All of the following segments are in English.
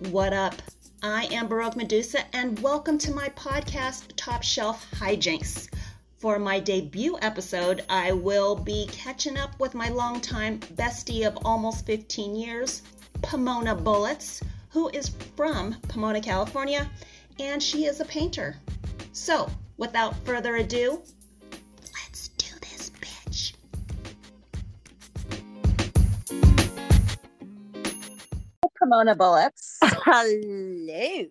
What up? I am Baroque Medusa, and welcome to my podcast, Top Shelf Hijynx. For my debut episode, I will be catching up with my longtime bestie of almost 15 years, Pahmoanah Bulitz, who is from Pomona, California, and she is a painter. So, without further ado, Pahmoanah Bulitz. Hello.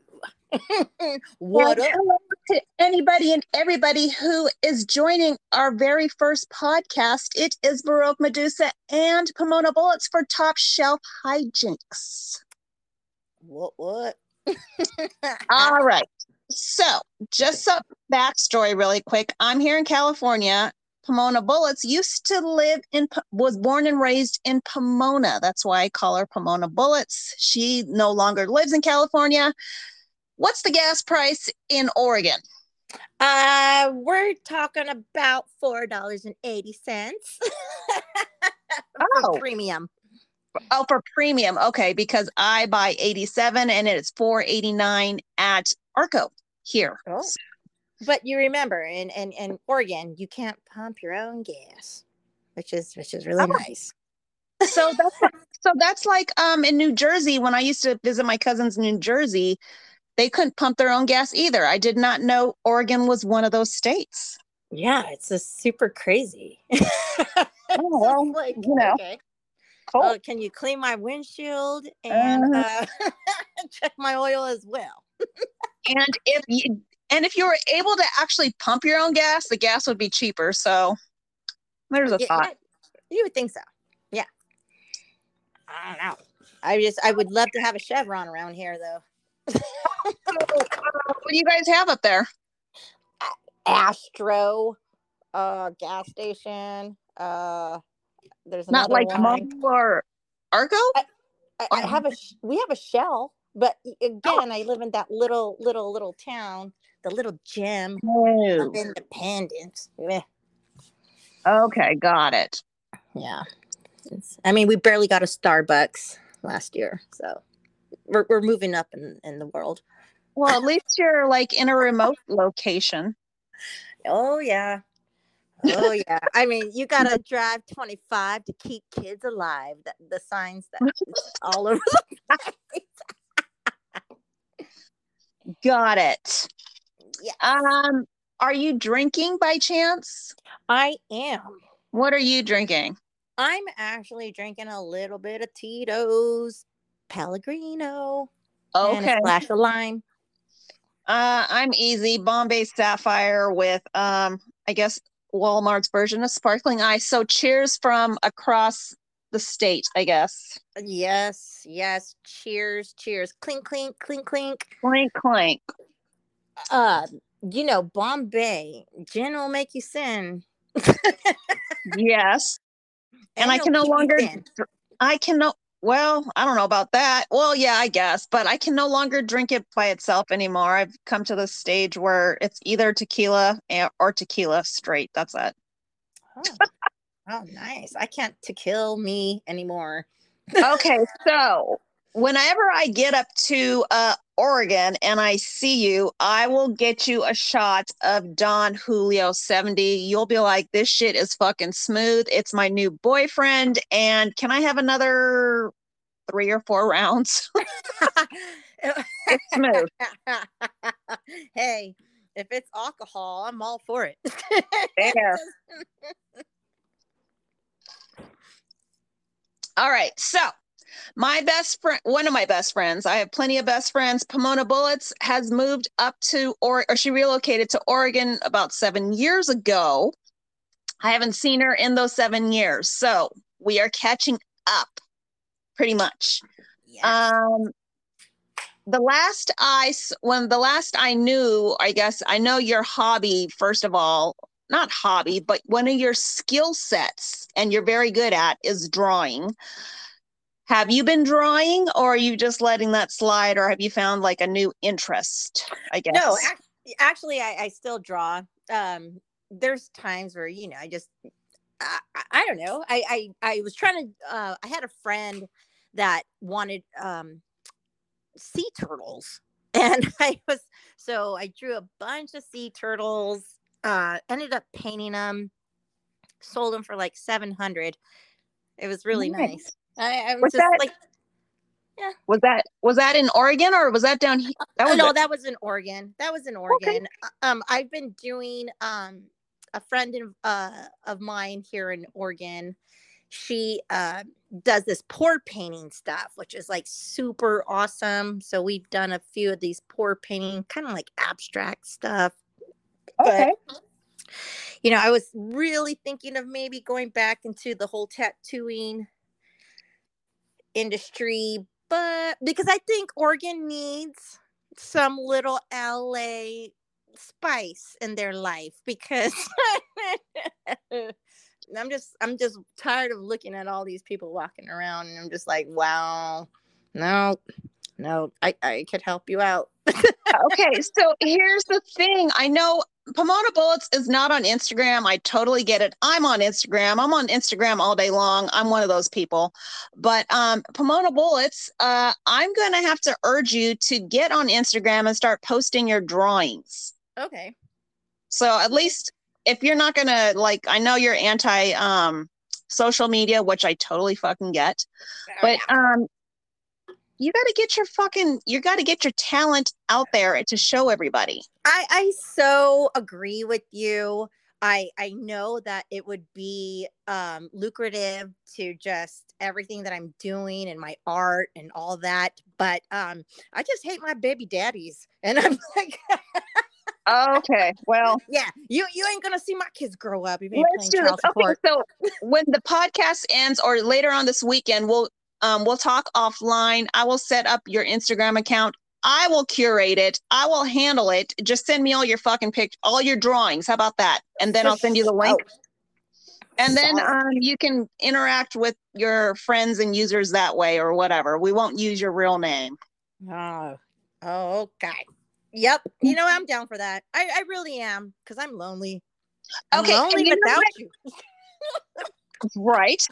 what up? hello to anybody and everybody who is joining our very first podcast. It is Baroque Medusa and Pahmoanah Bulitz for Top Shelf Hijynx. What? What? All right. So, just some backstory really quick. I'm here in California. Pahmoanah Bulitz used to live in, was born and raised in Pomona. That's why I call her Pahmoanah Bulitz. She no longer lives in California. What's the gas price in Oregon? Uh, we're talking about four dollars and eighty cents. Oh. premium. Oh, for premium. Okay, because I buy 87 and it's 489 at Arco here. Oh. But you remember, in, in in Oregon, you can't pump your own gas, which is which is really Oh. nice. So that's so that's like um in New Jersey when I used to visit my cousins in New Jersey, they couldn't pump their own gas either. I did not know Oregon was one of those states. Yeah, it's just super crazy. Oh, well, like, you know. okay. Cool. Oh, can you clean my windshield and Uh-huh. uh, check my oil as well? and if you and if you were able to actually pump your own gas, the gas would be cheaper. So there's a Yeah, thought. yeah, you would think so. Yeah. I don't know. I just I would love to have a Chevron around here though. What do you guys have up there? Astro, uh, gas station. Uh, there's Not like one. Mo or Arco? I, I have a we have a Shell, but y- again, I live in that little little little town, the little gem No. of independence. Yeah. Okay, got it. Yeah. It's, I mean, we barely got a Starbucks last year, so we're we're moving up in in the world. Well, at least you're like in a remote location. Oh yeah. Oh yeah. I mean, you gotta drive 25 to keep kids alive. The, the signs that all over the place. Got it. Yeah. Um, are you drinking by chance? I am. What are you drinking? I'm actually drinking a little bit of Tito's Pellegrino and Okay. a splash of lime. Uh, I'm easy. Bombay Sapphire with um, I guess Walmart's version of sparkling ice. So cheers from across the state, I guess. Yes, yes. Cheers, cheers. Clink, clink, clink, clink. Clink clink. Uh, you know, Bombay, gin will make you sin. Yes. And I can no longer. I can no well, I don't know about that. Well, yeah, I guess, but I can no longer drink it by itself anymore. I've come to the stage where it's either tequila or tequila straight. That's it. Oh. oh, nice. I can't to kill me anymore. Okay, so whenever I get up to uh Oregon and I see you, I will get you a shot of Don Julio 70. You'll be like, this shit is fucking smooth. It's my new boyfriend. And can I have another three or four rounds? It's smooth. hey, if it's alcohol, I'm all for it. There. All right. So, my best friend, one of my best friends, I have plenty of best friends. Pahmoanah Bulitz has moved up to, or, or she relocated to Oregon about seven years ago. I haven't seen her in those seven years. So, we are catching up pretty much. Yes. Um, the last I, when the last I knew, I guess I know your hobby, first of all, not hobby, but one of your skill sets and you're very good at is drawing. Have you been drawing or are you just letting that slide or have you found like a new interest? I guess. No, ac- actually, I, I still draw. Um, there's times where you know I just I, I- I don't know. I, I I was trying to. Uh, I had a friend that wanted um sea turtles. And I was so I drew a bunch of sea turtles, uh, ended up painting them, sold them for like 700. It was really Nice. nice. I, I was, Was just that- like, Was that was that in Oregon or was that down here? That Oh, was no, a- that was in Oregon. That was in Oregon. Uh, Um, I've been doing um a friend of uh of mine here in Oregon. She uh does this pour painting stuff, which is like super awesome. So we've done a few of these pour painting, kind of like abstract stuff. okay. You know, I was really thinking of maybe going back into the whole tattooing industry, but because I think Oregon needs some little LA spice in their life because I'm just I'm just tired of looking at all these people walking around and I'm just like, wow, no, no, I, I could help you out. okay, so here's the thing. I know Pahmoanah Bulitz is not on Instagram. I totally get it. I'm on Instagram. I'm on Instagram all day long. I'm one of those people. But um, Pahmoanah Bulitz, uh, I'm going to have to urge you to get on Instagram and start posting your drawings. Okay. So at least if you're not going to like, I know you're anti um, social media, which I totally fucking get. But um, you got to get your fucking, you got to get your talent out there to show everybody. I, I so agree with you. I I know that it would be um lucrative to just everything that I'm doing and my art and all that, but um I just hate my baby daddies. And I'm like, Okay, well, yeah, you you ain't gonna see my kids grow up. You ain't let's do this. Okay, so when the podcast ends or later on this weekend, we'll um we'll talk offline. I will set up your Instagram account. I will curate it. I will handle it. Just send me all your fucking pic, all your drawings. How about that? And then I'll send you the link. And then um, you can interact with your friends and users that way or whatever. We won't use your real name. Oh, oh, okay. Yep. You know, I'm down for that. I, I really am because I'm lonely. I'm Okay, lonely you without you. Right.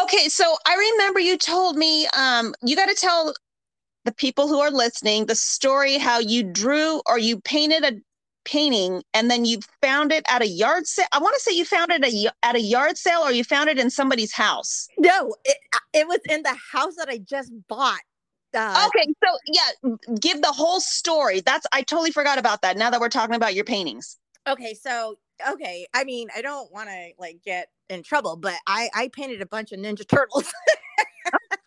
Okay, so I remember you told me um you got to tell the people who are listening the story how you drew or you painted a painting and then you found it at a yard sale. I want to say you found it a, at a yard sale or you found it in somebody's house. No, it, it was in the house that I just bought. Uh, Okay, so yeah, give the whole story. That's I totally forgot about that. Now that we're talking about your paintings. Okay so okay i mean i don't want to like get in trouble but i i painted a bunch of ninja turtles.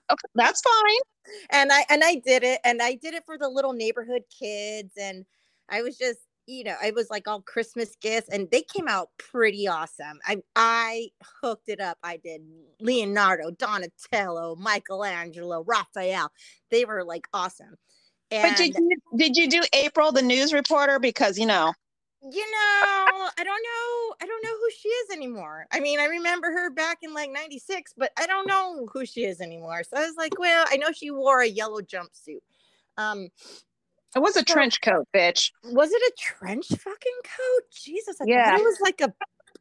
Okay, oh, that's fine. and i and i did it and i did it for the little neighborhood kids and i was just you know it was like all christmas gifts and they came out pretty awesome. I i hooked it up. I did leonardo donatello michelangelo raphael. They were like awesome. And But did you did you do April the news reporter? Because you know you know, I don't know. I don't know who she is anymore. I mean, I remember her back in like 96, but I don't know who she is anymore. So I was like, well, I know she wore a yellow jumpsuit. Um, it was a So- trench coat, bitch. was it a trench fucking coat? Jesus, I Yeah. thought it was like a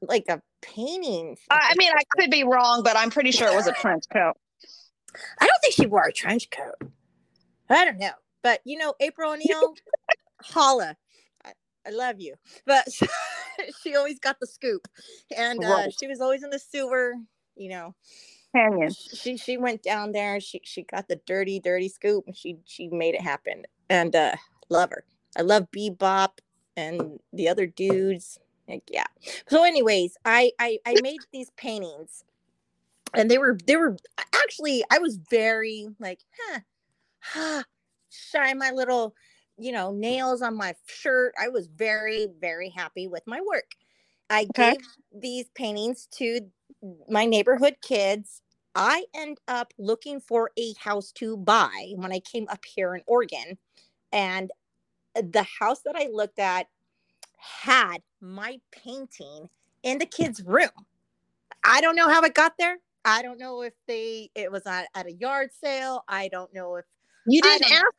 like a painting. I I mean, I could be wrong, but I'm pretty sure it was a trench coat. I don't think she wore a trench coat. I don't know. But you know, April O'Neil, holla. I, love you. But she always got the scoop. And uh, Right. she was always in the sewer, you know. Canyon. She she went down there, she she got the dirty, dirty scoop and she she made it happen. And uh love her. I love Bebop and the other dudes. Like, yeah. So anyways, I I I made these paintings and they were they were actually I was very like, huh, huh, shine my little, you know, nails on my shirt. I was very, very happy with my work. I Okay. gave these paintings to my neighborhood kids. I end up looking for a house to buy when I came up here in Oregon. And the house that I looked at had my painting in the kids' room. I don't know how it got there. I don't know if they it was at, at a yard sale. I don't know if You didn't ask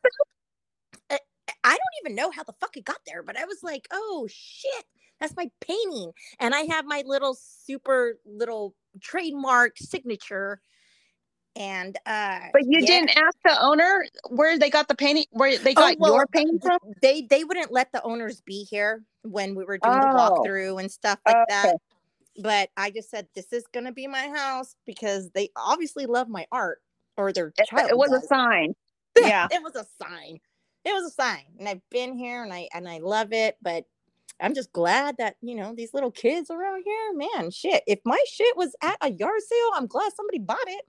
I don't even know how the fuck it got there, but I was like, oh shit, that's my painting. And I have my little super little trademark signature And uh But you yeah. didn't ask the owner where they got the painting, where they Oh, got well, your painting from? they they wouldn't let the owners be here when we were doing the Oh. walkthrough and stuff like Okay. that. But I just said this is gonna be my house because they obviously love my art or their It, child. it was a sign. Yeah. it was a sign. It was a sign. And I've been here and I and I love it, but I'm just glad that, you know, these little kids around here, man, shit. If my shit was at a yard sale, I'm glad somebody bought it.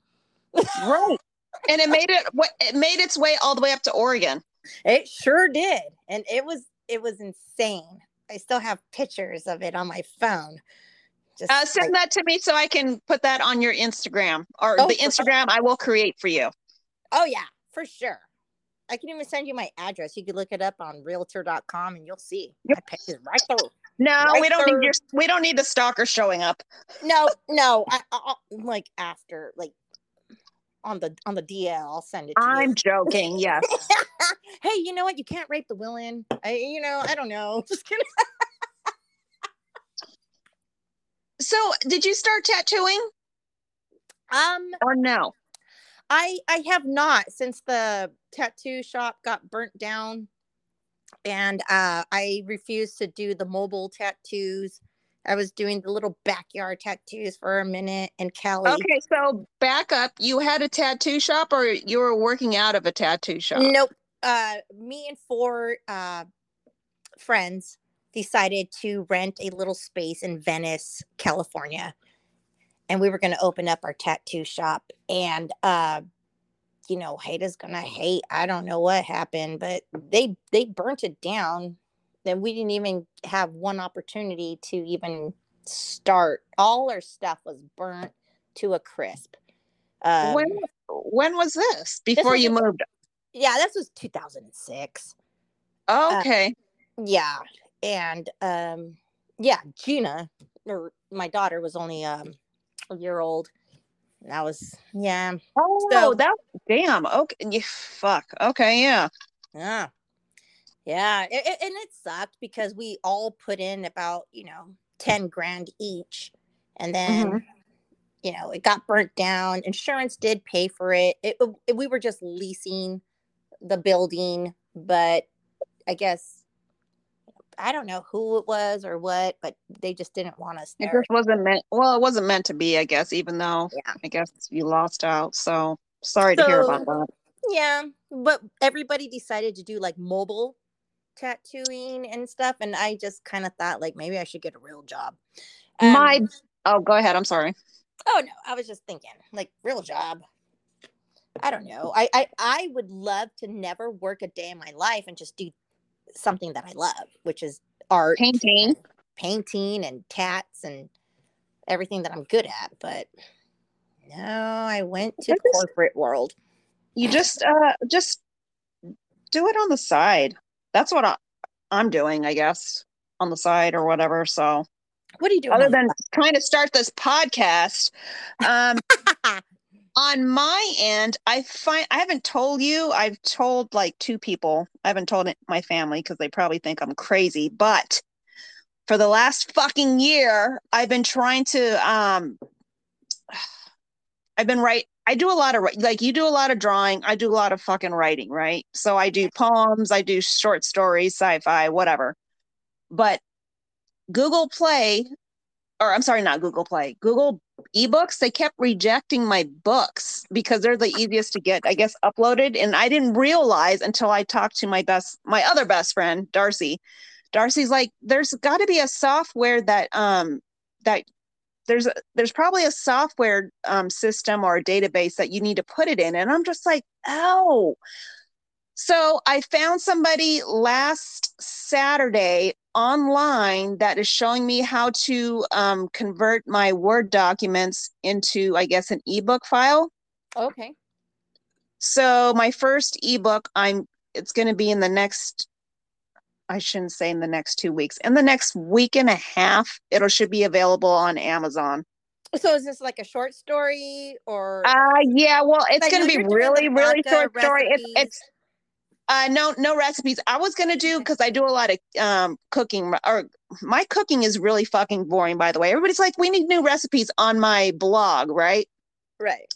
Right. and it made it it made its way all the way up to Oregon. It sure did. And it was it was insane. I still have pictures of it on my phone. Just Uh, send like- that to me so I can put that on your Instagram or Oh, the. Instagram I will create for you. oh yeah, for sure. I can even send you my address. You could look it up on realtor.com and you'll see. Yep. My page is right there. No, Right we don't there. need your we don't need the stalker showing up. no no I, I, like after like on the on the dl i'll send it to I'm you joking. Yes. hey you know what you can't rape the villain i you know i don't know just kidding So, did you start tattooing um or no? I i have not since the tattoo shop got burnt down and uh i refused to do the mobile tattoos i was doing the little backyard tattoos for a minute in cali Okay, so back up. You had a tattoo shop or you were working out of a tattoo shop? Nope. Uh, me and four uh, friends decided to rent a little space in Venice, California, and we were going to open up our tattoo shop. And uh, you know, hate is gonna hate. I don't know what happened, but they they burnt it down. Then we didn't even have one opportunity to even start. All our stuff was burnt to a crisp. Um, when when was this? Before was you moved? yeah, this was 2006. uh, Okay. yeah and um yeah gina or my daughter was only um a year old that was yeah oh, so- that damn. Okay. Fuck. Okay. Yeah. yeah yeah it, it- and it sucked because we all put in about you know 10 grand each and then Mhm. you know it got burnt down insurance did pay for it. it it we were just leasing the building but i guess i don't know who it was or what but they just didn't want us It just wasn't meant. Well, it wasn't meant to be. I guess, even though Yeah. I guess you lost out. So sorry to hear about that. Yeah, but everybody decided to do like mobile tattooing and stuff, and I just kind of thought like maybe I should get a real job. Um, My. Oh, go ahead. I'm sorry. oh no, I was just thinking like real job. I don't know. I I I would love to never work a day in my life and just do something that I love, which is art, Painting. painting, and tats and everything that I'm good at. But no, I went to the corporate world. You just uh just do it on the side. That's what I, I'm doing, I guess, on the side or whatever. So What are you doing? other than trying to start this podcast, um, on my end, I find I haven't told you. I've told like two people. I haven't told it, my family because they probably think I'm crazy. But for the last fucking year, I've been trying to. Um, I've been write. I do a lot of like you do a lot of drawing. I do a lot of fucking writing, right? So I do poems. I do short stories, sci-fi, whatever. But Google Play, or I'm sorry, not Google Play, Google ebooks they kept rejecting my books because they're the easiest to get i guess uploaded. And i didn't realize until i talked to my best my other best friend darcy. Darcy's like there's got to be a software that um that there's a, there's probably a software um, system or a database that you need to put it in. And i'm just like oh so i found somebody last saturday online that is showing me how to um, convert my Word documents into, I guess, an ebook file. Okay. So my first ebook, I'm it's going to be in the next. I shouldn't say in the next two weeks. In the next week and a half, it'll should be available on Amazon. So is this like a short story or Uh yeah, well, it's going to be really, really short story. It's it's uh no no recipes. I was gonna do because I do a lot of um cooking or my cooking is really fucking boring by the way. Everybody's like, we need new recipes on my blog, right? right?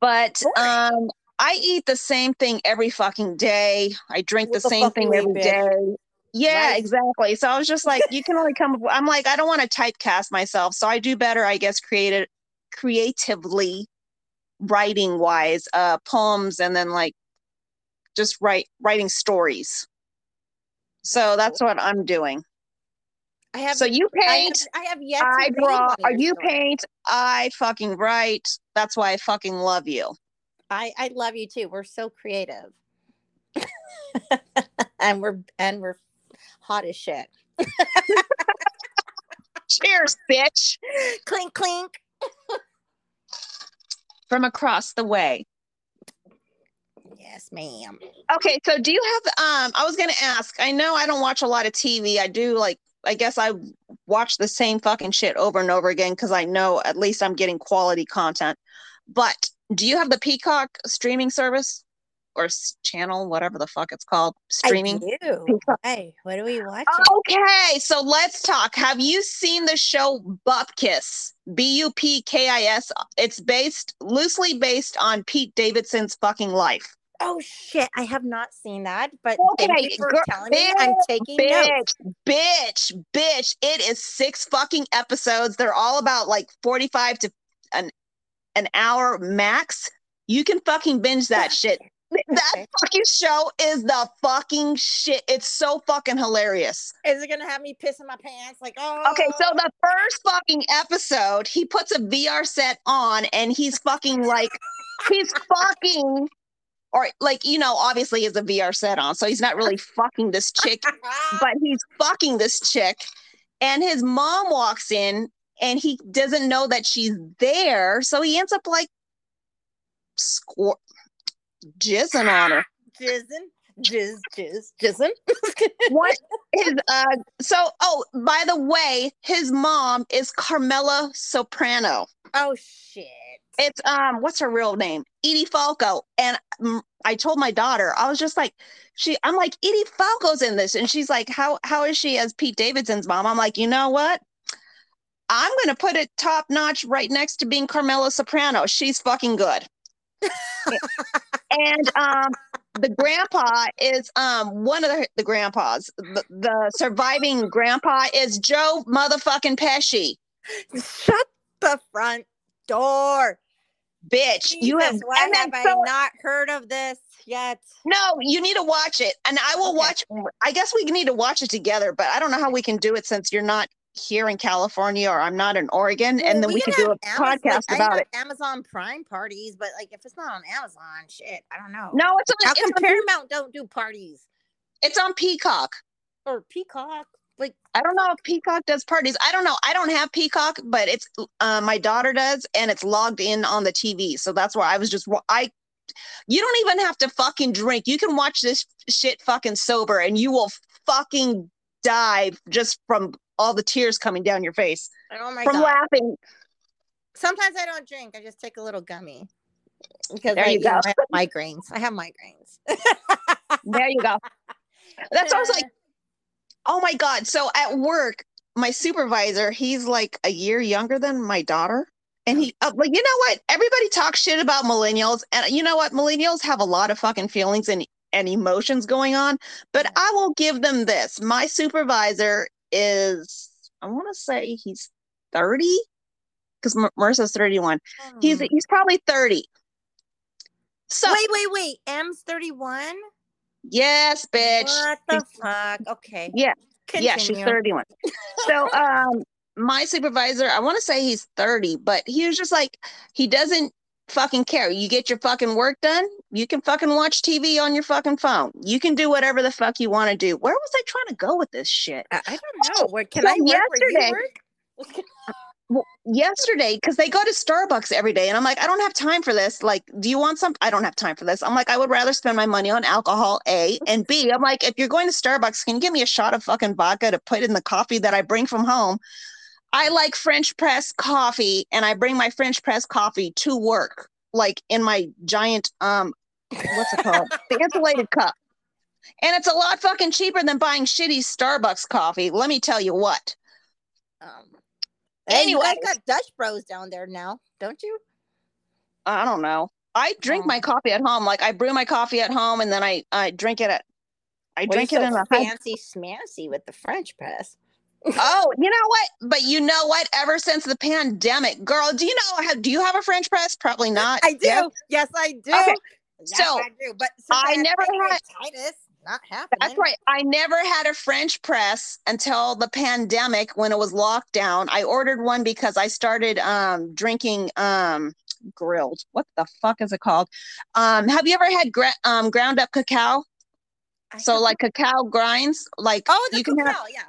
But Boring. um, I eat the same thing every fucking day. I drink the same thing every bitch? day. Yeah, Rice? exactly. So I was just like, you can only come. I'm like, I don't want to typecast myself, so I do better, I guess, creative, creatively, writing wise, uh, poems, and then like just write writing stories. So that's what I'm doing. I have. So you I have, paint, I have yet to I draw, one of or your you stories. paint, I fucking write. That's why I fucking love you. I I love you too. We're so creative, and we're and we're hot as shit. Cheers, bitch. clink clink. From across the way. Yes, ma'am. Okay, so do you have um I was gonna ask, I know I don't watch a lot of TV. I do like I guess I watch the same fucking shit over and over again because I know at least I'm getting quality content. But do you have the Peacock streaming service or channel, whatever the fuck it's called? Streaming? I do. Hey, what are we watching? Okay, so let's talk. Have you seen the show Bupkis? B U P K I S. It's based loosely based on Pete Davidson's fucking life. Oh shit! I have not seen that, but Okay, thank you for girl, telling me. I'm taking notes. Bitch, bitch, bitch. It is six fucking episodes. They're all about like 45 to an an hour max. You can fucking binge that shit. That Okay. fucking show is the fucking shit. It's so fucking hilarious. Is it gonna have me pissing my pants? Like, oh, Okay, so oh. the first fucking episode, he puts a VR set on and he's fucking like, he's fucking, or like, you know, obviously he has a VR set on, so he's not really fucking this chick, but he's fucking this chick. And his mom walks in and he doesn't know that she's there. So he ends up like squir- jizzing on her. jizzing, jizz, jizz, jizzing. what his uh so oh by the way his mom is carmela soprano oh shit! It's um what's her real name? Edie falco. And mm, i told my daughter i was just like she i'm like edie falco's in this. And she's like how how is she as pete davidson's mom? I'm like you know what? I'm gonna put it top notch right next to being carmela soprano. She's fucking good. And um the grandpa is um one of the, the grandpas the, the surviving grandpa is joe motherfucking pesci. Shut the front door. bitch you have why have I not heard of this yet? no you need to watch it and i will Okay. watch i guess we need to watch it together but i don't know how we can do it since you're not here in california or i'm not in oregon Well, and then we, can could do a Amazon- podcast like, about it Amazon Prime parties, but like if it's not on Amazon, shit, I don't know. no it's on, how it's, come on, Paramount don't do parties it's on peacock or Peacock? Like, I don't know if Peacock does parties. I don't know. I don't have Peacock, but it's uh, my daughter does, and it's logged in on the TV. So that's why I was just I. You don't even have to fucking drink. You can watch this shit fucking sober, and you will fucking die just from all the tears coming down your face oh my god from god! laughing. Sometimes I don't drink. I just take a little gummy because There I, you know, go. I have migraines. I have migraines. There you go. That's what I was like. Oh my god! So at work, my supervisor, he's like a year younger than my daughter. And he, uh, like, you know what? Everybody talks shit about millennials, and you know what? Millennials have a lot of fucking feelings and and emotions going on. But I will give them this: my supervisor is, I want to say he's thirty, because Marissa's thirty-one. He's Hmm. he's probably thirty. So wait, wait, wait. M's thirty one. Yes, bitch. What the fuck? Okay. Yeah. Yeah, she's 31. so um my supervisor, I want to say he's 30, but he was just like he doesn't fucking care. You get your fucking work done, you can fucking watch TV on your fucking phone. You can do whatever the fuck you want to do. Where was I trying to go with this shit? I, I don't know. Where can so I work where you yesterday- work? Well, yesterday because they go to Starbucks every day and I'm like, I don't have time for this. Like, do you want some? I don't have time for this. I'm like, I would rather spend my money on alcohol, A and B. I'm like, if you're going to Starbucks, can you give me a shot of fucking vodka to put in the coffee that I bring from home? I like French press coffee and I bring my French press coffee to work, like in my giant um what's it called? the insulated cup. And it's a lot fucking cheaper than buying shitty Starbucks coffee. Let me tell you what. Um, you guys got Dutch Bros down there now, don't you? I don't know. I drink Oh. my coffee at home. Like I brew my coffee at home and then I I drink it at I Well, drink it in so a high fancy schmancy with the French press. Oh, you know what? But you know what? Ever since the pandemic, girl, do you know how do you have a French press? Probably not. I do. Yeah? Yes, I do. Okay, Yes, so, I do. But I never had- pancreatitis, not happening. That's right. I never had a French press until the pandemic when it was locked down. I ordered one because I started um drinking um grilled. What the fuck is it called? Um have you ever had gra- um ground up cacao? I So like cacao grinds, like oh, the you can have yeah.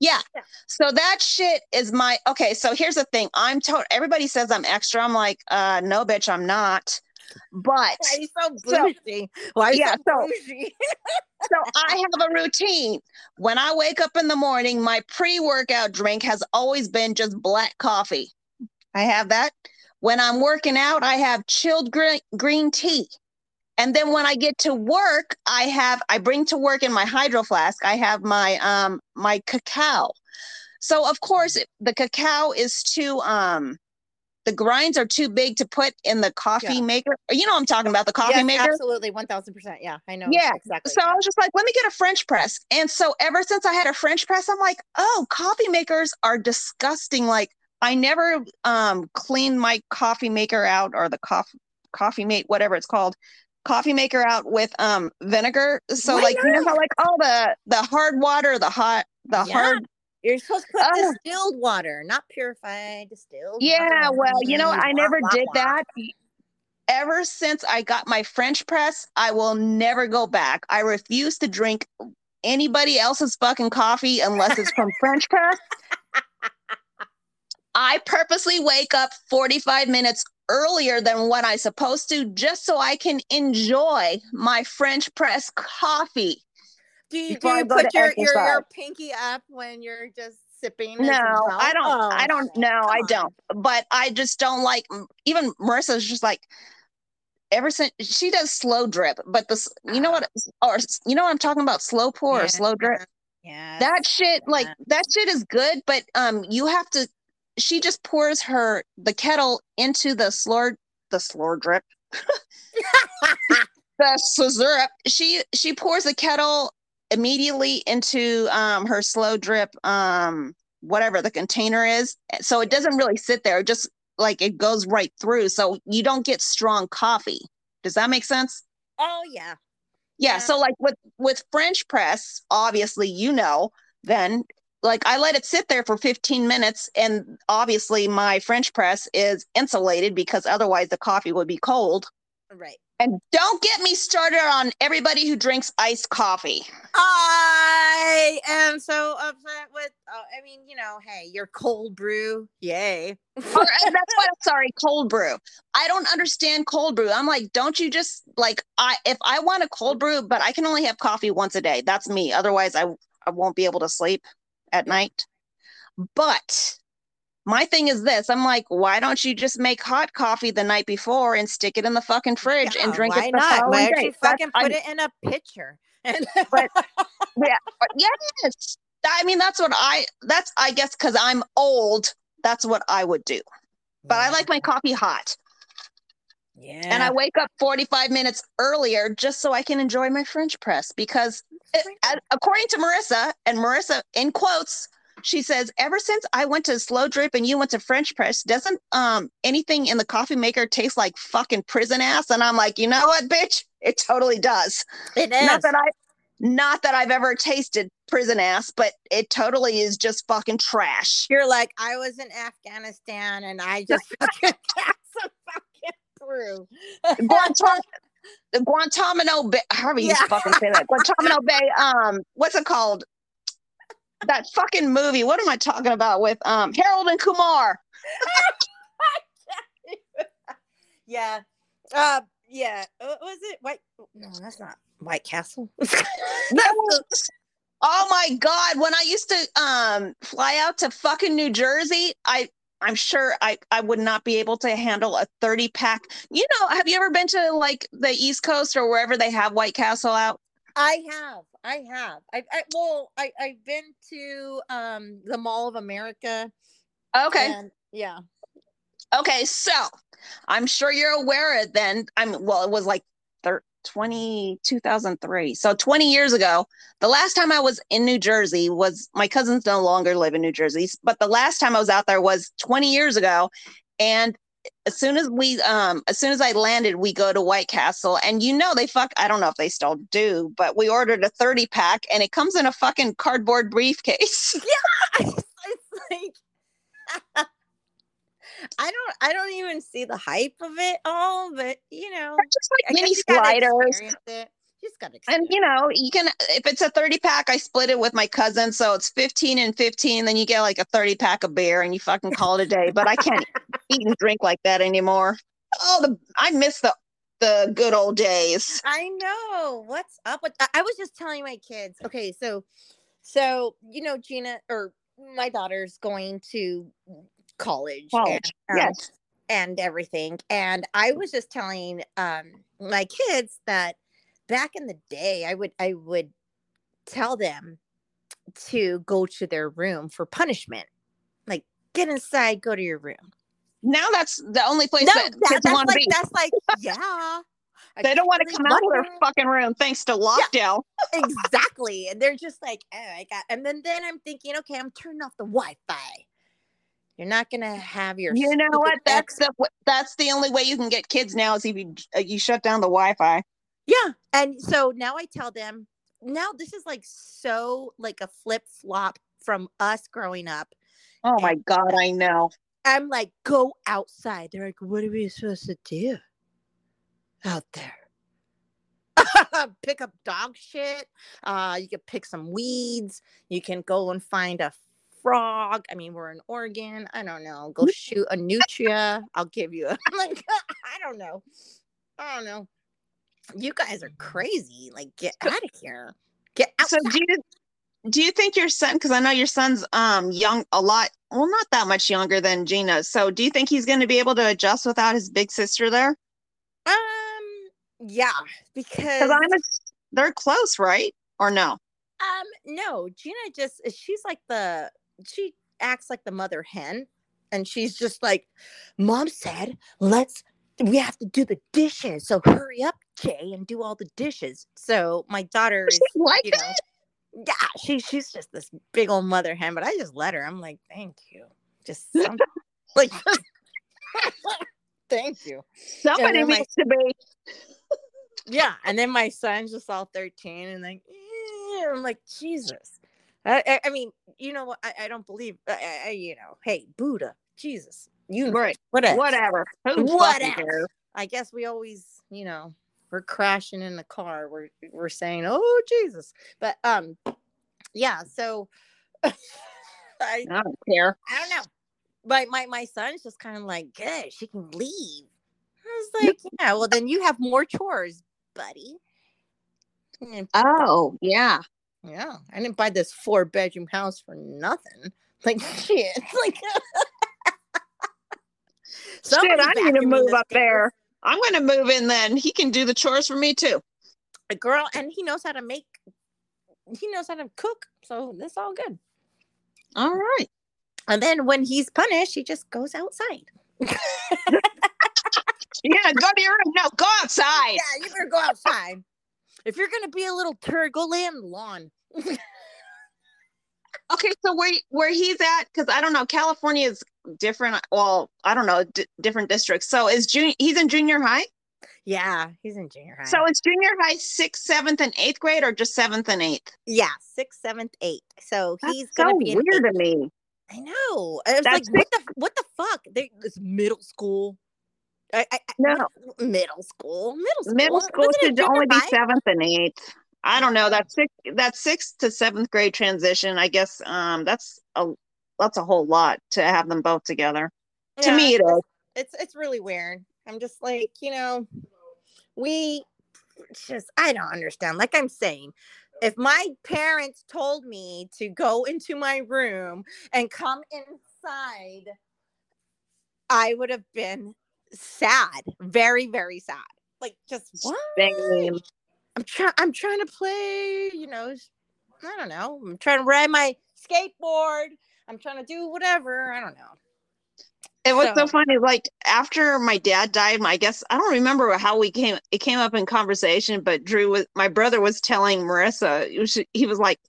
Yeah. Yeah. So that shit is my okay. So here's the thing. I'm told everybody says I'm extra. I'm like, uh, no, bitch, I'm not. But Why so So- bougie? Why are you Yeah, so so- bougie? so I have a routine. When I wake up in the morning, my pre-workout drink has always been just black coffee. I have that. When I'm working out, I have chilled green, green tea. And then when I get to work, I have I bring to work in my hydro flask. I have my um my cacao. So of course the cacao is too um the grinds are too big to put in the coffee Yeah. maker. You know I'm talking about the coffee yes, maker. absolutely, one thousand percent. Yeah, I know. Yeah, exactly. So I was just like, let me get a French press. And so ever since I had a French press, I'm like, oh, coffee makers are disgusting. Like I never um cleaned my coffee maker out or the coffee coffee mate, whatever it's called, coffee maker out with um vinegar. So Why like you know how like all the the hard water, the hot the Yeah. hard You're supposed to put Oh. distilled water, not purified, distilled. Yeah, water. well, you know, I never wah, did wah. that. Ever since I got my French press, I will never go back. I refuse to drink anybody else's fucking coffee unless it's from French press. I purposely wake up 45 minutes earlier than what I'm supposed to just so I can enjoy my French press coffee. Do you, do you put your, your your pinky up when you're just sipping? No. I don't. Oh, I don't. No, I don't. But I just don't like. Even Marissa's just like. Ever since she does slow drip, but this, you know what, or you know what I'm talking about, slow pour or slow drip. Yeah. That shit, like that shit is good, but um, you have to. She just pours her the kettle into the slow the slow drip, the syrup. She she pours the kettle immediately into um her slow drip um whatever the container is so it doesn't really sit there just like it goes right through so you don't get strong coffee does that make sense oh yeah. yeah, Yeah. so like with with french press obviously you know then like i let it sit there for 15 minutes and obviously my french press is insulated because otherwise the coffee would be cold Right. And don't get me started on everybody who drinks iced coffee I am so upset with. Oh, I mean, you know, hey, your cold brew, yay. Or, that's what sorry cold brew i don't understand cold brew i'm like don't you just like i if i want a cold brew but i can only have coffee once a day that's me otherwise i i won't be able to sleep at night but my thing is this i'm like why don't you just make hot coffee the night before and stick it in the fucking fridge and drink why it the not? Why don't you fucking put it in a pitcher? And But- yes i mean that's what i that's i guess because i'm old that's what i would do but i like my coffee hot yeah. and I wake up 45 minutes earlier just so I can enjoy my French press because, it, according to Marissa, and Marissa in quotes, she says, ever since I went to slow drip and you went to French press, doesn't um anything in the coffee maker taste like fucking prison ass? And I'm like, you know what, bitch? It totally does. it is. Not that I not that I've ever tasted prison ass, but it totally is just fucking trash. You're like, I was in Afghanistan and I just fucking got some fucking brew. Guantanamo, the Guantanamo Bay. However you Yeah. fucking say that. Guantanamo Bay. Um, what's it called? That fucking movie. What am I talking about with um Harold and Kumar? yeah. Uh, yeah. Uh, was it White? No, that's not White Castle. Oh my god! When I used to um fly out to fucking New Jersey, I I'm sure I I would not be able to handle a 30 pack. You know, have you ever been to like the East Coast or wherever they have White Castle out? I have. I have. I, I well, I I've been to um the Mall of America. Okay. And, yeah. Okay, so I'm sure you're aware of then. I'm well, it was like thir- 20, 2003. So 20 years ago, the last time I was in New Jersey was my cousins no longer live in New Jersey, but the last time I was out there was 20 years ago. And as soon as we um as soon as I landed, we go to White Castle and you know they fuck I don't know if they still do, but we ordered a 30 pack and it comes in a fucking cardboard briefcase. Yeah, it's, like I don't I don't even see the hype of it all, but you know, Just like mini sliders. You just gotta And you know, you can if it's a 30 pack, I split it with my cousin, so it's 15 and 15. Then you get like a 30 pack of beer and you fucking call it a day. But I can't eat and drink like that anymore. Oh, the I miss the the good old days. I know what's up with. I, was just telling my kids. Okay, so, so you know, Gina or my daughter's going to college, College, and, um, yes. and everything. And I was just telling um my kids that back in the day, I would I would tell them to go to their room for punishment, like get inside, go to your room. Now that's the only place No, that, that- kids that's want to like be. that's like yeah. They don't want to come out of their fucking room thanks to lockdown. exactly. And they're just like, oh, I got. And then then I'm thinking, okay, I'm turning off the Wi-Fi. You're not gonna have your. You know what? That's the that's the only way you can get kids now is if you uh, you shut down the Wi-Fi. yeah. And so now I tell them. Now this is like so like a flip flop from us growing up. Oh my god, I know. I'm like, go outside. They're like, what are we supposed to do out there? pick up dog shit. Uh, you can pick some weeds. You can go and find a frog. I mean, we're in Oregon. I don't know. Go shoot a nutria. I'll give you a I'm like, I don't know. I don't know. You guys are crazy. Like, get out of here. Get out. So do you do you think your son because I know your son's um young a lot well not that much younger than Gina. So do you think he's going to be able to adjust without his big sister there? Um, yeah, because I'm a, they're close, right? Or no? Um, no, Gina just she's like the she acts like the mother hen, and she's just like, Mom said, let's we have to do the dishes, so hurry up, Jay, and do all the dishes. So my daughter is, like you know, yeah, she she's just this big old mother hen, but I just let her. I'm like, thank you, just some, like, thank you. Somebody my- needs to be. yeah and then my son's just all 13 and like eh, i'm like jesus I, I, I mean you know what I, I don't believe I, you know hey buddha jesus you Right. whatever Whatever. Whatever. i guess we always you know we're crashing in the car we're we're saying oh jesus but um yeah so i I don't care. i don't know but my my son's just kind of like good she can leave i was like yeah well then you have more chores buddy Oh, yeah. Yeah, I didn't buy this four bedroom house for nothing. Like shit, like Shit, I need to move up there. I'm going to move in then. He can do the chores for me too. A girl, and he knows how to make. He knows how to cook, so that's all good. All right. And then when he's punished, he just goes outside. Yeah, go to your room. No, go outside. Yeah, you better go outside. If you're gonna be a little turd, go lay on the lawn. Okay, so where where he's at? Because I don't know. California is different. Well, I don't know d- different districts. So is junior? He's in junior high. Yeah, he's in junior high. So is junior high sixth, seventh, and eighth grade, or just seventh and eighth? yeah, sixth, seventh, eighth. So That's he's so gonna be in weird to me. I know. I was like, what the what the fuck? They, it's middle school. I, I, No. middle school. Middle school. Middle school should only be seventh and eighth. I don't know. That's six. That's sixth to seventh grade transition. I guess. Um, that's a that's a whole lot to have them both together. To Yeah, me, it is. it's it's really weird. I'm just like, you know, we just I don't understand. Like I'm saying, if my parents told me to go into my room and come inside, I would have been sad, very very sad. Like just what? Same. I'm trying. I'm trying to play. You know, I don't know. I'm trying to ride my skateboard. I'm trying to do whatever. I don't know. It was so, So- funny. Like after my dad died, my I guess I don't remember how we came. It came up in conversation, but Drew was my brother was telling Marissa. Was, he was like,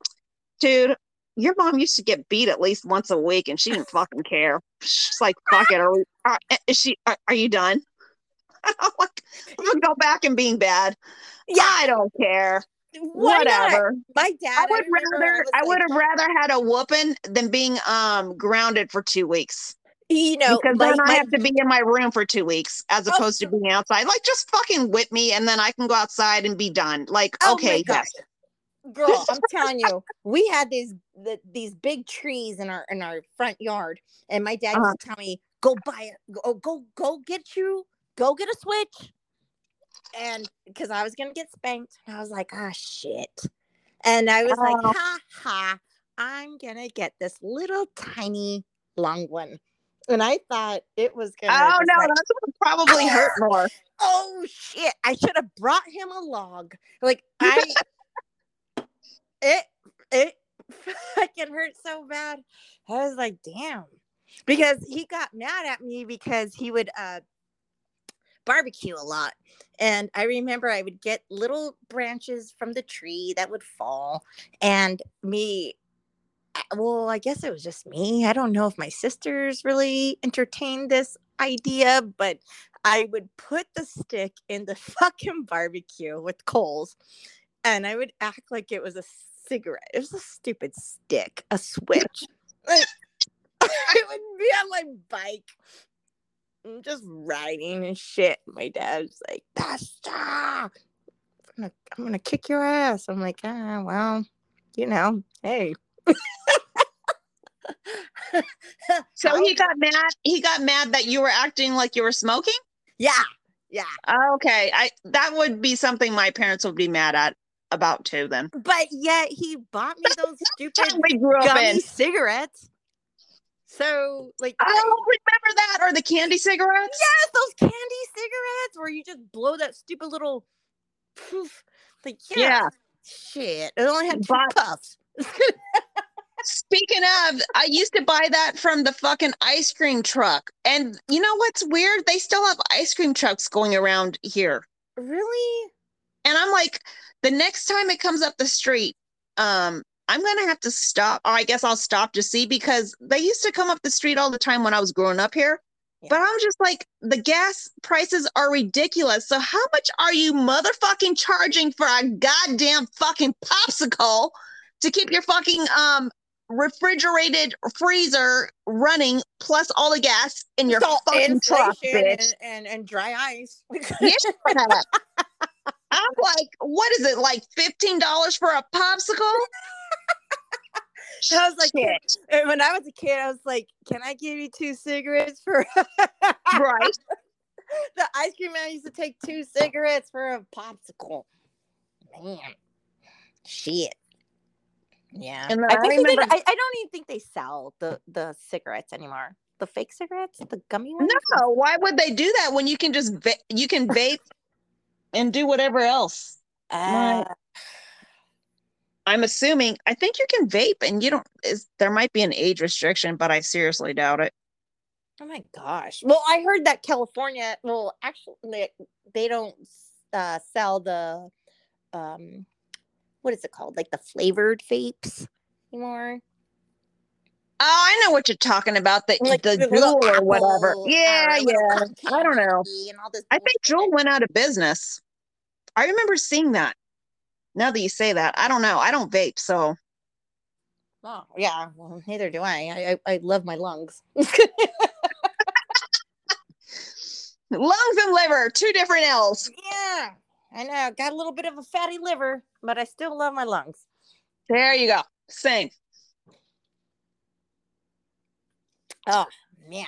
"Dude, your mom used to get beat at least once a week, and she didn't fucking care. She's like, fuck it. Are we? Are, eh, is she? Are, are you done? I'm like, I'm gonna go back and being bad. Yeah, I don't care. why not? Whatever. My dad. I would remember rather. was I would like, have rather had a whooping than being um grounded for two weeks. You know, because my, then I my- have to be in my room for two weeks as Oh, opposed to being outside. Like, just fucking whip me, and then I can go outside and be done. Like, Oh okay, yes, girl i'm telling you we had these the, these big trees in our in our front yard and my dad Uh-huh. used to tell me go buy it go go go get you go get a switch. And because i was gonna get spanked and i was like ah shit. And i was Oh. like ha ha i'm gonna get this little tiny long one. And i thought it was gonna Oh no, like, that's what probably hurt more. oh shit. I should have brought him a log. Like i it it fucking hurt so bad. I was like damn. Because he got mad at me because he would uh barbecue a lot and i remember i would get little branches from the tree that would fall and me well i guess it was just me i don't know if my sisters really entertained this idea but i would put the stick in the fucking barbecue with coals and i would act like it was a cigarette it was a stupid stick a switch. Like i would be on my bike and just riding and shit my dad's like Basta! I'm gonna, I'm gonna kick your ass i'm like ah well you know hey So he got mad. He got mad that you were acting like you were smoking. yeah yeah Okay, I that would be something my parents would be mad at about too. Then but yet he bought me those stupid we grew up gummy in. cigarettes so like Oh, remember that or the candy cigarettes? yes those candy cigarettes where you just blow that stupid little poof like yeah, Yeah. shit it only had two But- puffs Speaking of, I used to buy that from the fucking ice cream truck. And you know what's weird? They still have ice cream trucks going around here. really And I'm like, the next time it comes up the street, um, I'm gonna have to stop. Or I guess I'll stop to see because they used to come up the street all the time when I was growing up here. Yeah. But I'm just like, the gas prices are ridiculous. So how much are you motherfucking charging for a goddamn fucking popsicle to keep your fucking um refrigerated freezer running plus all the gas in your So fucking truck, bitch? and, and, and dry ice Yeah. I'm like, what is it like fifteen dollars for a popsicle? I was like, Shit. When I was a kid, I was like, "Can I give you two cigarettes for?" right? the ice cream man used to take two cigarettes for a popsicle. Man, shit. Yeah, And I I think they, I, I don't even think they sell the the cigarettes anymore. The fake cigarettes, the gummy ones. No, why would they do that when you can just va- you can vape and do whatever else? Uh, I'm assuming. I think you can vape, and you don't. Is there might be an age restriction, but I seriously doubt it. oh my gosh. Well, I heard that California. Well, actually, they, they don't uh, sell the um, what is it called? Like the flavored vapes anymore. Oh, I know what you're talking about. The Like the Juul or whatever. Yeah, little yeah. I don't know. candy And all this I think. Juul went out of business. I remember seeing that. Now that you say that, I don't know. I don't vape, so Oh yeah, well neither do I. I I, I love my lungs. lungs and liver, two different L's. yeah, I know. Got a little bit of a fatty liver, but I still love my lungs. There you go. Same. Oh man,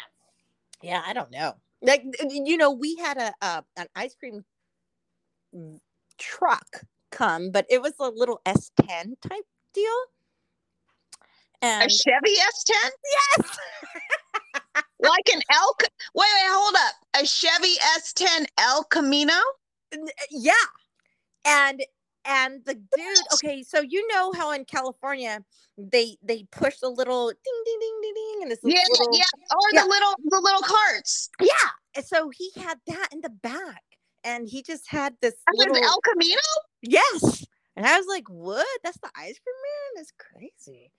yeah. I don't know. Like you know, we had a uh, an ice cream truck come, but it was a little S10 type deal. A Chevy S10? yes, Like an El Ca- Wait, wait, hold up. A Chevy S10 El Camino? Uh, yeah, and and the dude okay so you know how in california they they push the little ding ding ding ding ding and this Yeah, little yeah. Or Yeah. the little the little carts. yeah and so he had that in the back and he just had this little El Camino. Yes and i was like what that's the ice cream man that's crazy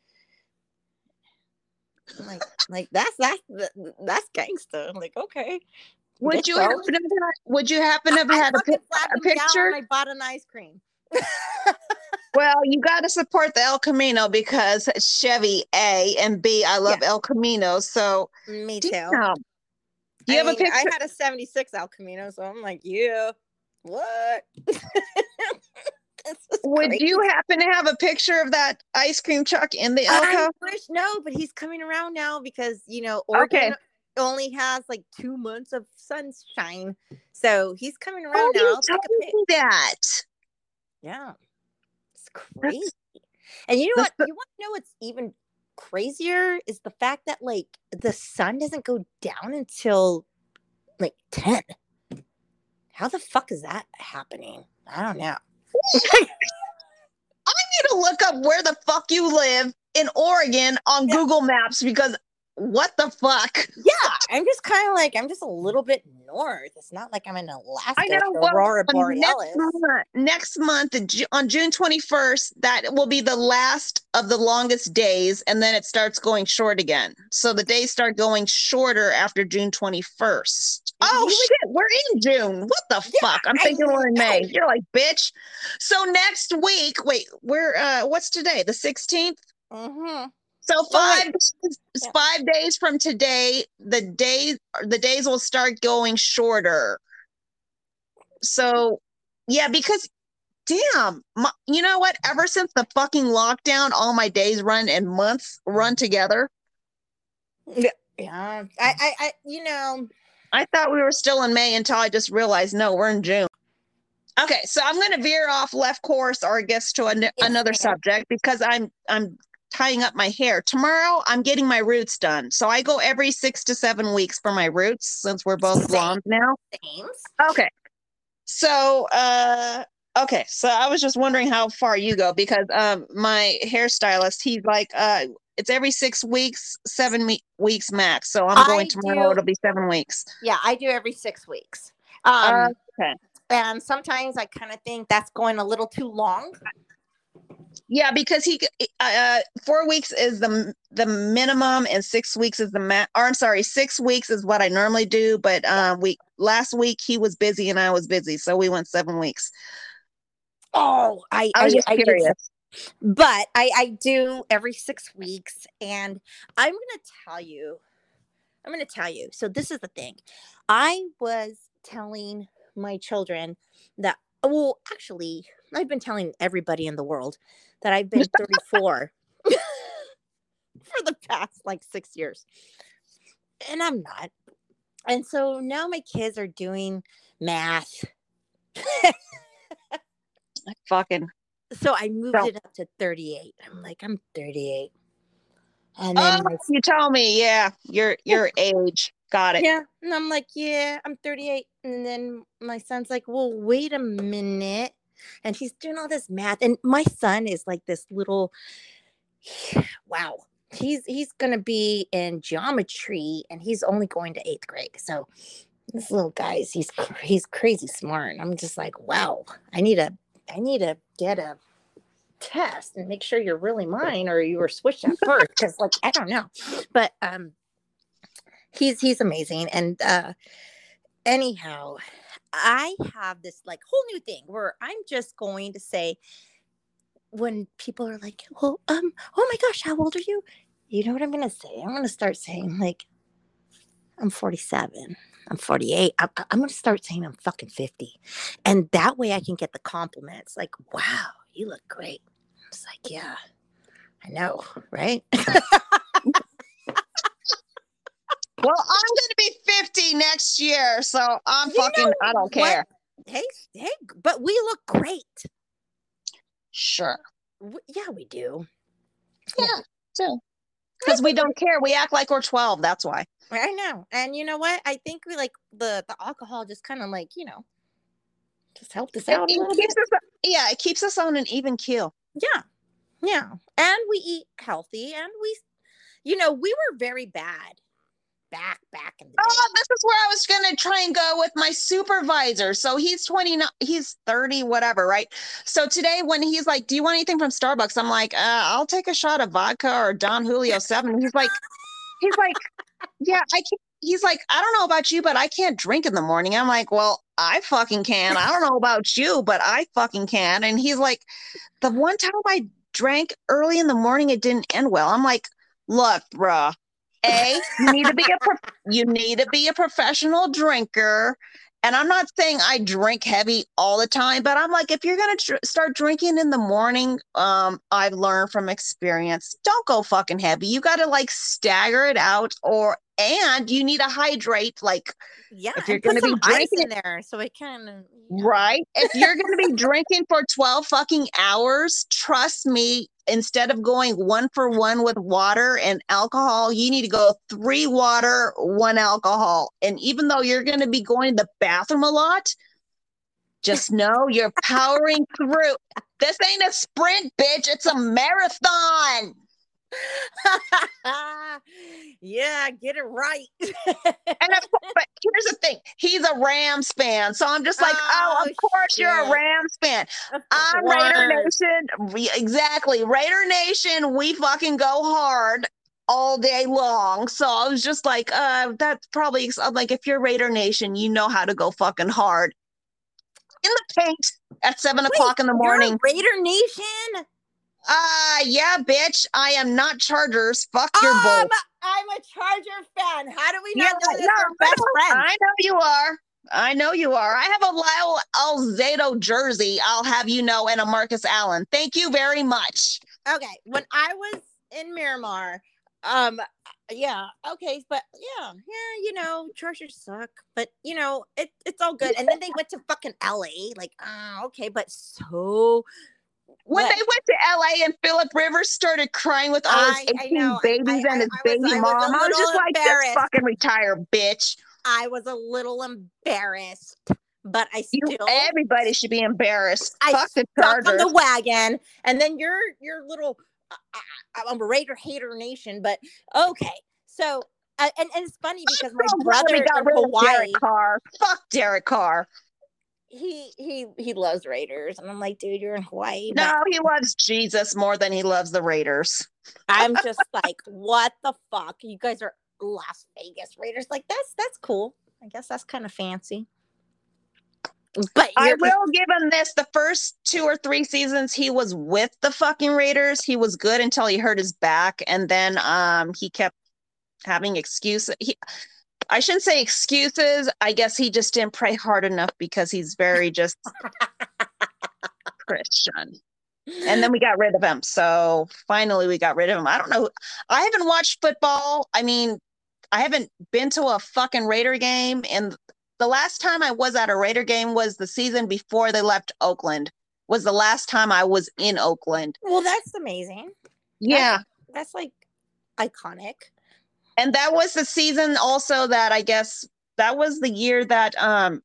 like like that's that's that's gangster i'm like okay Would you so. happen to have, Would you happen to have I had a, a picture? i bought an ice cream Well, you got to support the El Camino because Chevy A and B. I love El Camino. So, me too damn. Do you I have a picture? I had a 76 El Camino, so I'm like, yeah, what? Would crazy. you happen to have a picture of that ice cream truck in the I Elko? wish no, but he's coming around now because you know Okay. Oregon only has like two months of sunshine, so he's coming around Oh, now. you I'll take a pic. me that. Yeah, it's crazy. And you know what? that's You want to know what's even crazier is the fact that like the sun doesn't go down until like ten. How the fuck is that happening? I don't know. I need to look up where the fuck you live in Oregon on. Google Maps because what the fuck? Yeah, I'm just kind of like I'm just a little bit north. It's not like I'm in Alaska. I know. or Well, Aurora Borealis. Next month, next month on June 21st, that will be the last of the longest days, and then it starts going short again. So the days start going shorter after June 21st. Oh would- shit, we're in June. What the Yeah, fuck? I'm I thinking we're in May. You're like, bitch. So next week, wait, we're uh what's today? The 16th? Mm-hmm. So five days, Yeah. five days from today, the days the days will start going shorter. So yeah, because damn, my, you know what? Ever since the fucking lockdown, all my days run and months run together. Yeah, I, I, I, you know, I thought we were still in May until I just realized no, we're in June. Okay, so I'm going to veer off left course, or I guess to an- another subject because I'm I'm tying up my hair. Tomorrow, I'm getting my roots done. So I go every six to seven weeks for my roots since we're both Same. blonde now. Thames. Okay, so uh, okay, so I was just wondering how far you go because um, my hairstylist, he's like, uh, it's every six weeks, seven me- weeks max. So I'm I going tomorrow. do- It'll be seven weeks. Yeah, I do every six weeks. Um, okay. and sometimes I kind of think that's going a little too long. Yeah, because he uh four weeks is the the minimum and six weeks is the ma or I'm sorry, six weeks is what I normally do, but um we last week he was busy and I was busy, so we went seven weeks. Oh, I, I was just I did curious. but I, I do every six weeks and i'm gonna tell you i'm gonna tell you so this is the thing i was telling my children that well actually i've been telling everybody in the world that i've been 34 for the past like six years and i'm not and so now my kids are doing math I fucking so i moved it up to 38 i'm like i'm 38 and then Oh, my you tell me, yeah, your your age. Got it. Yeah. And I'm like, yeah, I'm 38. And then my son's like, well, wait a minute. And he's doing all this math. And my son is like this little, wow. He's he's gonna be in geometry and he's only going to eighth grade. So this little guy's he's he's crazy smart. And I'm just like, wow, I need a I need to get a test and make sure you're really mine or you were switched at first. Cause like I don't know. But um he's he's amazing and uh anyhow i have this like whole new thing where i'm just going to say when people are like well um oh my gosh how old are you? You know what i'm gonna say? I'm gonna start saying like i'm 47 i'm 48 i'm, I'm gonna start saying i'm fucking 50 and that way i can get the compliments like wow you look great. It's like yeah i know right Well, I'm gonna be 50 next year, so I'm You fucking I don't what? care. hey hey but we look great Sure. W- yeah, we do. Yeah. So because we don't care. We act like we're 12. That's why. I know. And you know what? I think we like the the alcohol just kind of like, you know, just helped us It, out a it keeps us yeah, it keeps us on an even keel. Yeah. Yeah. And we eat healthy and we you know, we were very bad back back in the day. Oh, this is where I was gonna try and go with my supervisor. So he's 29, he's 30, whatever, right? So today when he's like, Do you want anything from Starbucks? I'm like, uh, I'll take a shot of vodka or Don Julio 7. He's like, he's like, Yeah, I can't he's like, I don't know about you, but I can't drink in the morning. I'm like, Well, I fucking can. I don't know about you, but I fucking can. And he's like, The one time I drank early in the morning, it didn't end well. I'm like, Look, bruh, a, you need to be a pro- you need to be a professional drinker. And I'm not saying I drink heavy all the time, but I'm like, if you're gonna tr- start drinking in the morning, um, I've learned from experience, don't go fucking heavy. You got to like stagger it out, or and you need to hydrate. Like, Yeah. if you're gonna be drinking in there so it can uh, right? If you're gonna be drinking for 12 fucking hours, trust me, instead of going one for one with water and alcohol, you need to go three water, one alcohol. And even though you're going to be going to the bathroom a lot, just know you're powering through. This ain't a sprint, bitch. It's a marathon. yeah, get it right. And of course, but here's the thing: he's a Rams fan, so I'm just like, oh, Oh, of course you're a shit. Rams fan. I'm Raider. Nation. Exactly. Raider Nation, we fucking go hard all day long. So I was just like, uh, that's probably I'm like if you're Raider Nation, you know how to go fucking hard. In the paint at seven o'clock in the morning. Raider Nation. Uh yeah, bitch. I am not Chargers. Fuck your I'm, bull. I'm a Charger fan. How do we Yeah, know this? no, We're best friends. I know you are. I know you are. I have a Lyle Alzado jersey, I'll have you know, and a Marcus Allen. Thank you very much. okay when i was in miramar um yeah okay but yeah yeah you know chargers suck but you know it, it's all good and then they went to fucking la like uh, okay but so When what? they went to LA and Philip Rivers started crying with all his I- I 18. I- babies I- and his I baby was mom, I was just like, just fucking retire, bitch. i was a little embarrassed but i You, still everybody should be embarrassed. I Fuck the stuck on Chargers. the wagon and then your your little uh, uh, i'm a raider hater nation but okay so uh, and, and it's funny because my So glad we brother got in rid of hawaii Derek Carr. Fuck Derek Carr. He he he loves Raiders, and I'm like, dude, you're in Hawaii. No, he loves Jesus more than he loves the Raiders. I'm just like, what the fuck? You guys are Las Vegas Raiders. Like that's that's cool. I guess that's kind of fancy. But I will give him this. The first two or three seasons he was with the fucking Raiders, he was good until he hurt his back, and then um he kept having excuses. He, I shouldn't say excuses. I guess he just didn't pray hard enough because he's very just Christian. And then we got rid of him. So finally we got rid of him. I don't know. I haven't watched football. I mean, I haven't been to a fucking Raider game. And the last time I was at a Raider game was the season before they left Oakland. Was the last time I was in Oakland. well, that's amazing. Yeah. That's like iconic. And that was the season also that I guess that was the year that um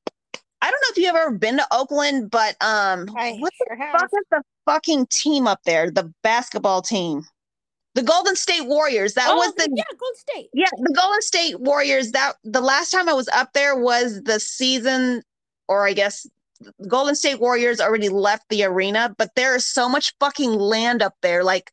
I don't know if you've ever been to Oakland, but um I what sure the have. fuck is the fucking team up there? The basketball team. The Golden State Warriors. That oh, was the yeah, Gold State. Yeah, the Golden State Warriors. That the last time I was up there was the season, or I guess Golden State Warriors already left the arena, but there is so much fucking land up there. Like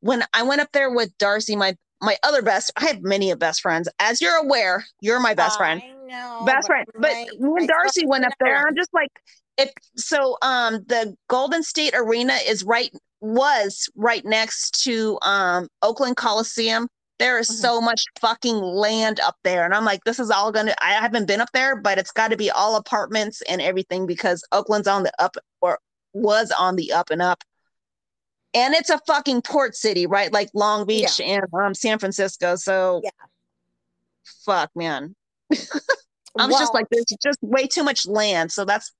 when I went up there with Darcy, my my other best, I have many of best friends. As you're aware, you're my best friend I know. best friend. But my- and Darcy went up there. I'm just like, if so, um, the Golden State Arena is right was right next to um Oakland Coliseum. There is Mhm. so much fucking land up there, and I'm like, this is all gonna. I haven't been up there, but it's got to be all apartments and everything because Oakland's on the up or was on the up and up. And it's a fucking port city, right? Like Long Beach and um, San Francisco. So, Yeah. fuck, man. I was just like, there's just way too much land. So that's,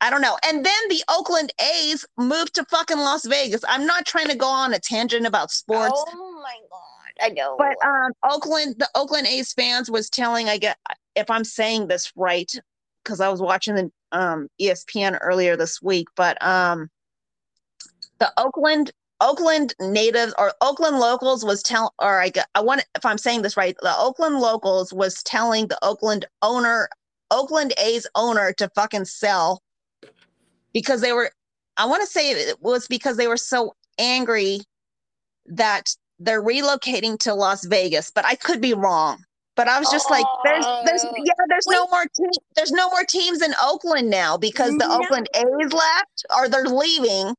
I don't know. And then the Oakland A's moved to fucking Las Vegas. I'm not trying to go on a tangent about sports, Oh my god, I know. but um, Oakland, the Oakland A's fans was telling, I get, if I'm saying this right, because I was watching the um, ESPN earlier this week, but um, the Oakland Oakland natives or Oakland locals was telling, or I I want if I'm saying this right, the Oakland locals was telling the Oakland owner, Oakland A's owner to fucking sell because they were I want to say it was because they were so angry that they're relocating to Las Vegas, but I could be wrong. But I was just like, there's, there's, Oh. yeah, there's no more, te- there's no more teams in Oakland now because the No. Oakland A's left or they're leaving.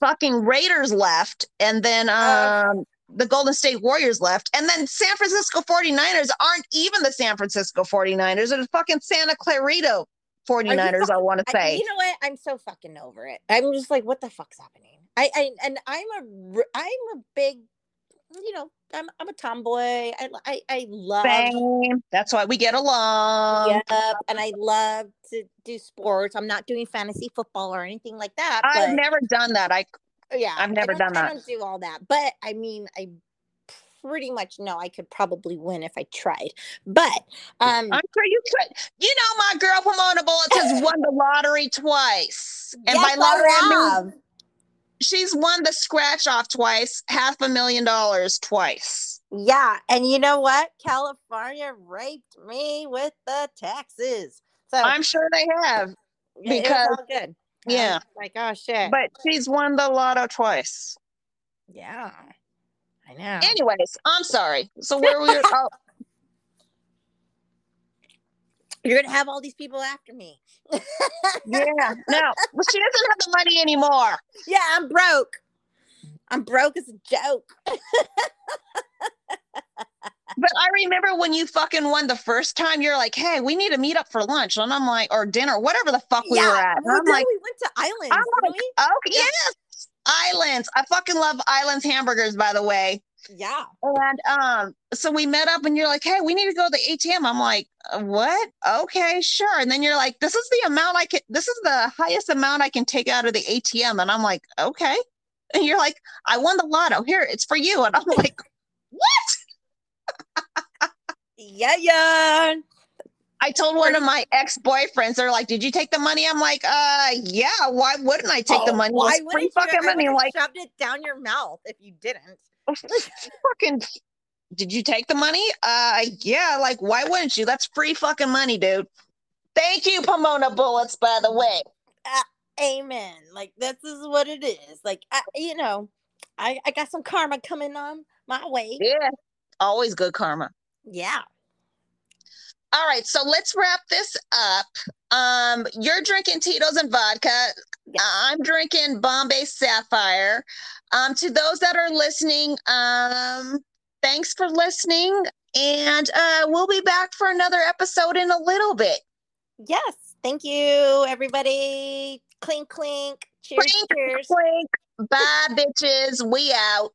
Fucking Raiders left, and then Uh. um, the Golden State Warriors left, and then San Francisco 49ers aren't even the San Francisco 49ers, they're the fucking Santa Clarita 49ers, I want to I, say. you know what? I'm so fucking over it. I'm just like, what the fuck's happening? I, I and I'm a I'm a big, you know, I'm, I'm a tomboy. I, I, I love. Same. That's why we get along. Yep, and I love to do sports. I'm not doing fantasy football or anything like that. I've never done that. I yeah I've never done that. i don't do all that but i mean i pretty much know i could probably win if i tried but um I'm sure you could. You know, my girl Pahmoanah Bulitz has won the lottery twice, and yes, by lottery I mean have. She's won the scratch off twice, half a million dollars twice. yeah and you know what california raped me with the taxes so I'm sure they have, because- good yeah. was like oh shit but she's won the lotto twice. yeah i know Anyways, I'm sorry. So where we were? Oh, you're gonna have all these people after me yeah, no, well, she doesn't have the money anymore. yeah i'm broke i'm broke as a joke But I remember when you fucking won the first time, you're like, "Hey, we need to meet up for lunch," and I'm like, or dinner, whatever the fuck we were at. And I'm like, we went to islands I'm like, we? okay, oh, yes, islands. I fucking love islands hamburgers, by the way. Yeah And um, so we met up, and you're like, "Hey, we need to go to the ATM." I'm like, "Uh, "What? Okay, sure." And then you're like, "This is the amount I can. This is the highest amount I can take out of the ATM." And I'm like, "Okay." And you're like, "I won the lotto. Here, it's for you." And I'm like, what? Yeah, yeah. I told one of my ex boyfriends, they're like, "Did you take the money?" I'm like, "Uh, yeah. Why wouldn't I take the Oh, money? Why free wouldn't you? fucking I money." Like, shoved it down your mouth if you didn't. fucking. Did you take the money? Uh, yeah. Like, why wouldn't you? That's free fucking money, dude. Thank you, Pahmoanah Bulitz. By the way, Amen. Like this is what it is. Like I, you know, I I got some karma coming on my way. yeah, always good karma. Yeah. All right, so let's wrap this up. Um, you're drinking Tito's and vodka. Yeah. I'm drinking Bombay Sapphire. Um, to those that are listening, um, thanks for listening, and uh, we'll be back for another episode in a little bit. Yes. Thank you, everybody. Clink clink. Cheers. Clink, cheers. Clink. Bye, bitches. We out.